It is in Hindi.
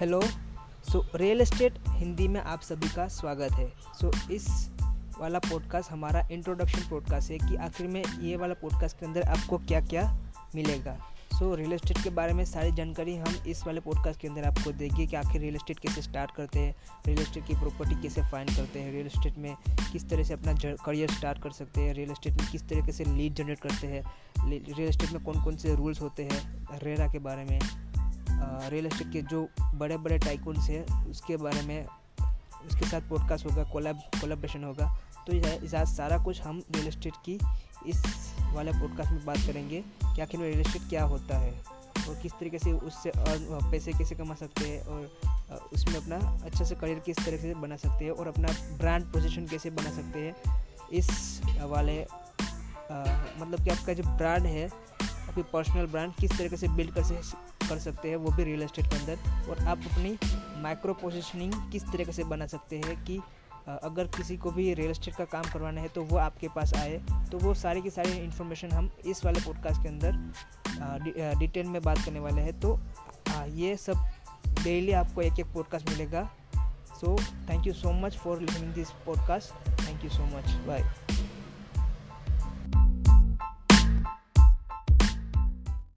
Hello so real estate Hindi में आप सभी का स्वागत है। सो so, इस वाला पॉडकास्ट हमारा इंट्रोडक्शन पॉडकास्ट है कि आखिर में ये वाला पॉडकास्ट के अंदर आपको क्या क्या मिलेगा। सो रियल इस्टेट के बारे में सारी जानकारी हम इस वाले पॉडकास्ट के अंदर आपको देंगे कि आखिर रियल इस्टेट कैसे स्टार्ट करते हैं रियल इस्टेट की प्रॉपर्टी कैसे फाइंड करते हैं रियल इस्टेट में किस तरह से अपना करियर स्टार्ट कर सकते हैं रियल इस्टेट में किस तरीके से लीड जनरेट करते हैं रियल इस्टेट में कौन कौन से रूल्स होते हैं रेरा के बारे में। रियल इस्टेट के जो बड़े बड़े टाइकून्स हैं उसके बारे में उसके साथ पॉडकास्ट होगा कोलैब कोलेब्रेशन होगा तो इस सारा कुछ हम रियल इस्टेट की इस वाले पॉडकास्ट में बात करेंगे कि आखिर में रियल इस्टेट क्या होता है और किस तरीके से उससे और पैसे कैसे कमा सकते हैं और उसमें अपना अच्छा से करियर किस तरह से बना सकते हैं और अपना ब्रांड पोजीशन कैसे बना सकते हैं इस वाले आ, मतलब कि आपका जो ब्रांड है आपकी पर्सनल ब्रांड किस तरीके से बिल्ड कर कर सकते हैं वो भी रियल एस्टेट के अंदर और आप अपनी माइक्रो पोजिशनिंग किस तरीके से बना सकते हैं कि अगर किसी को भी रियल एस्टेट का काम करवाना है तो वो आपके पास आए तो वो सारी की सारी इन्फॉर्मेशन हम इस वाले पॉडकास्ट के अंदर डिटेल में बात करने वाले हैं। तो ये सब डेली आपको एक एक पॉडकास्ट मिलेगा। So thank you so much for listening this podcast thank you so much bye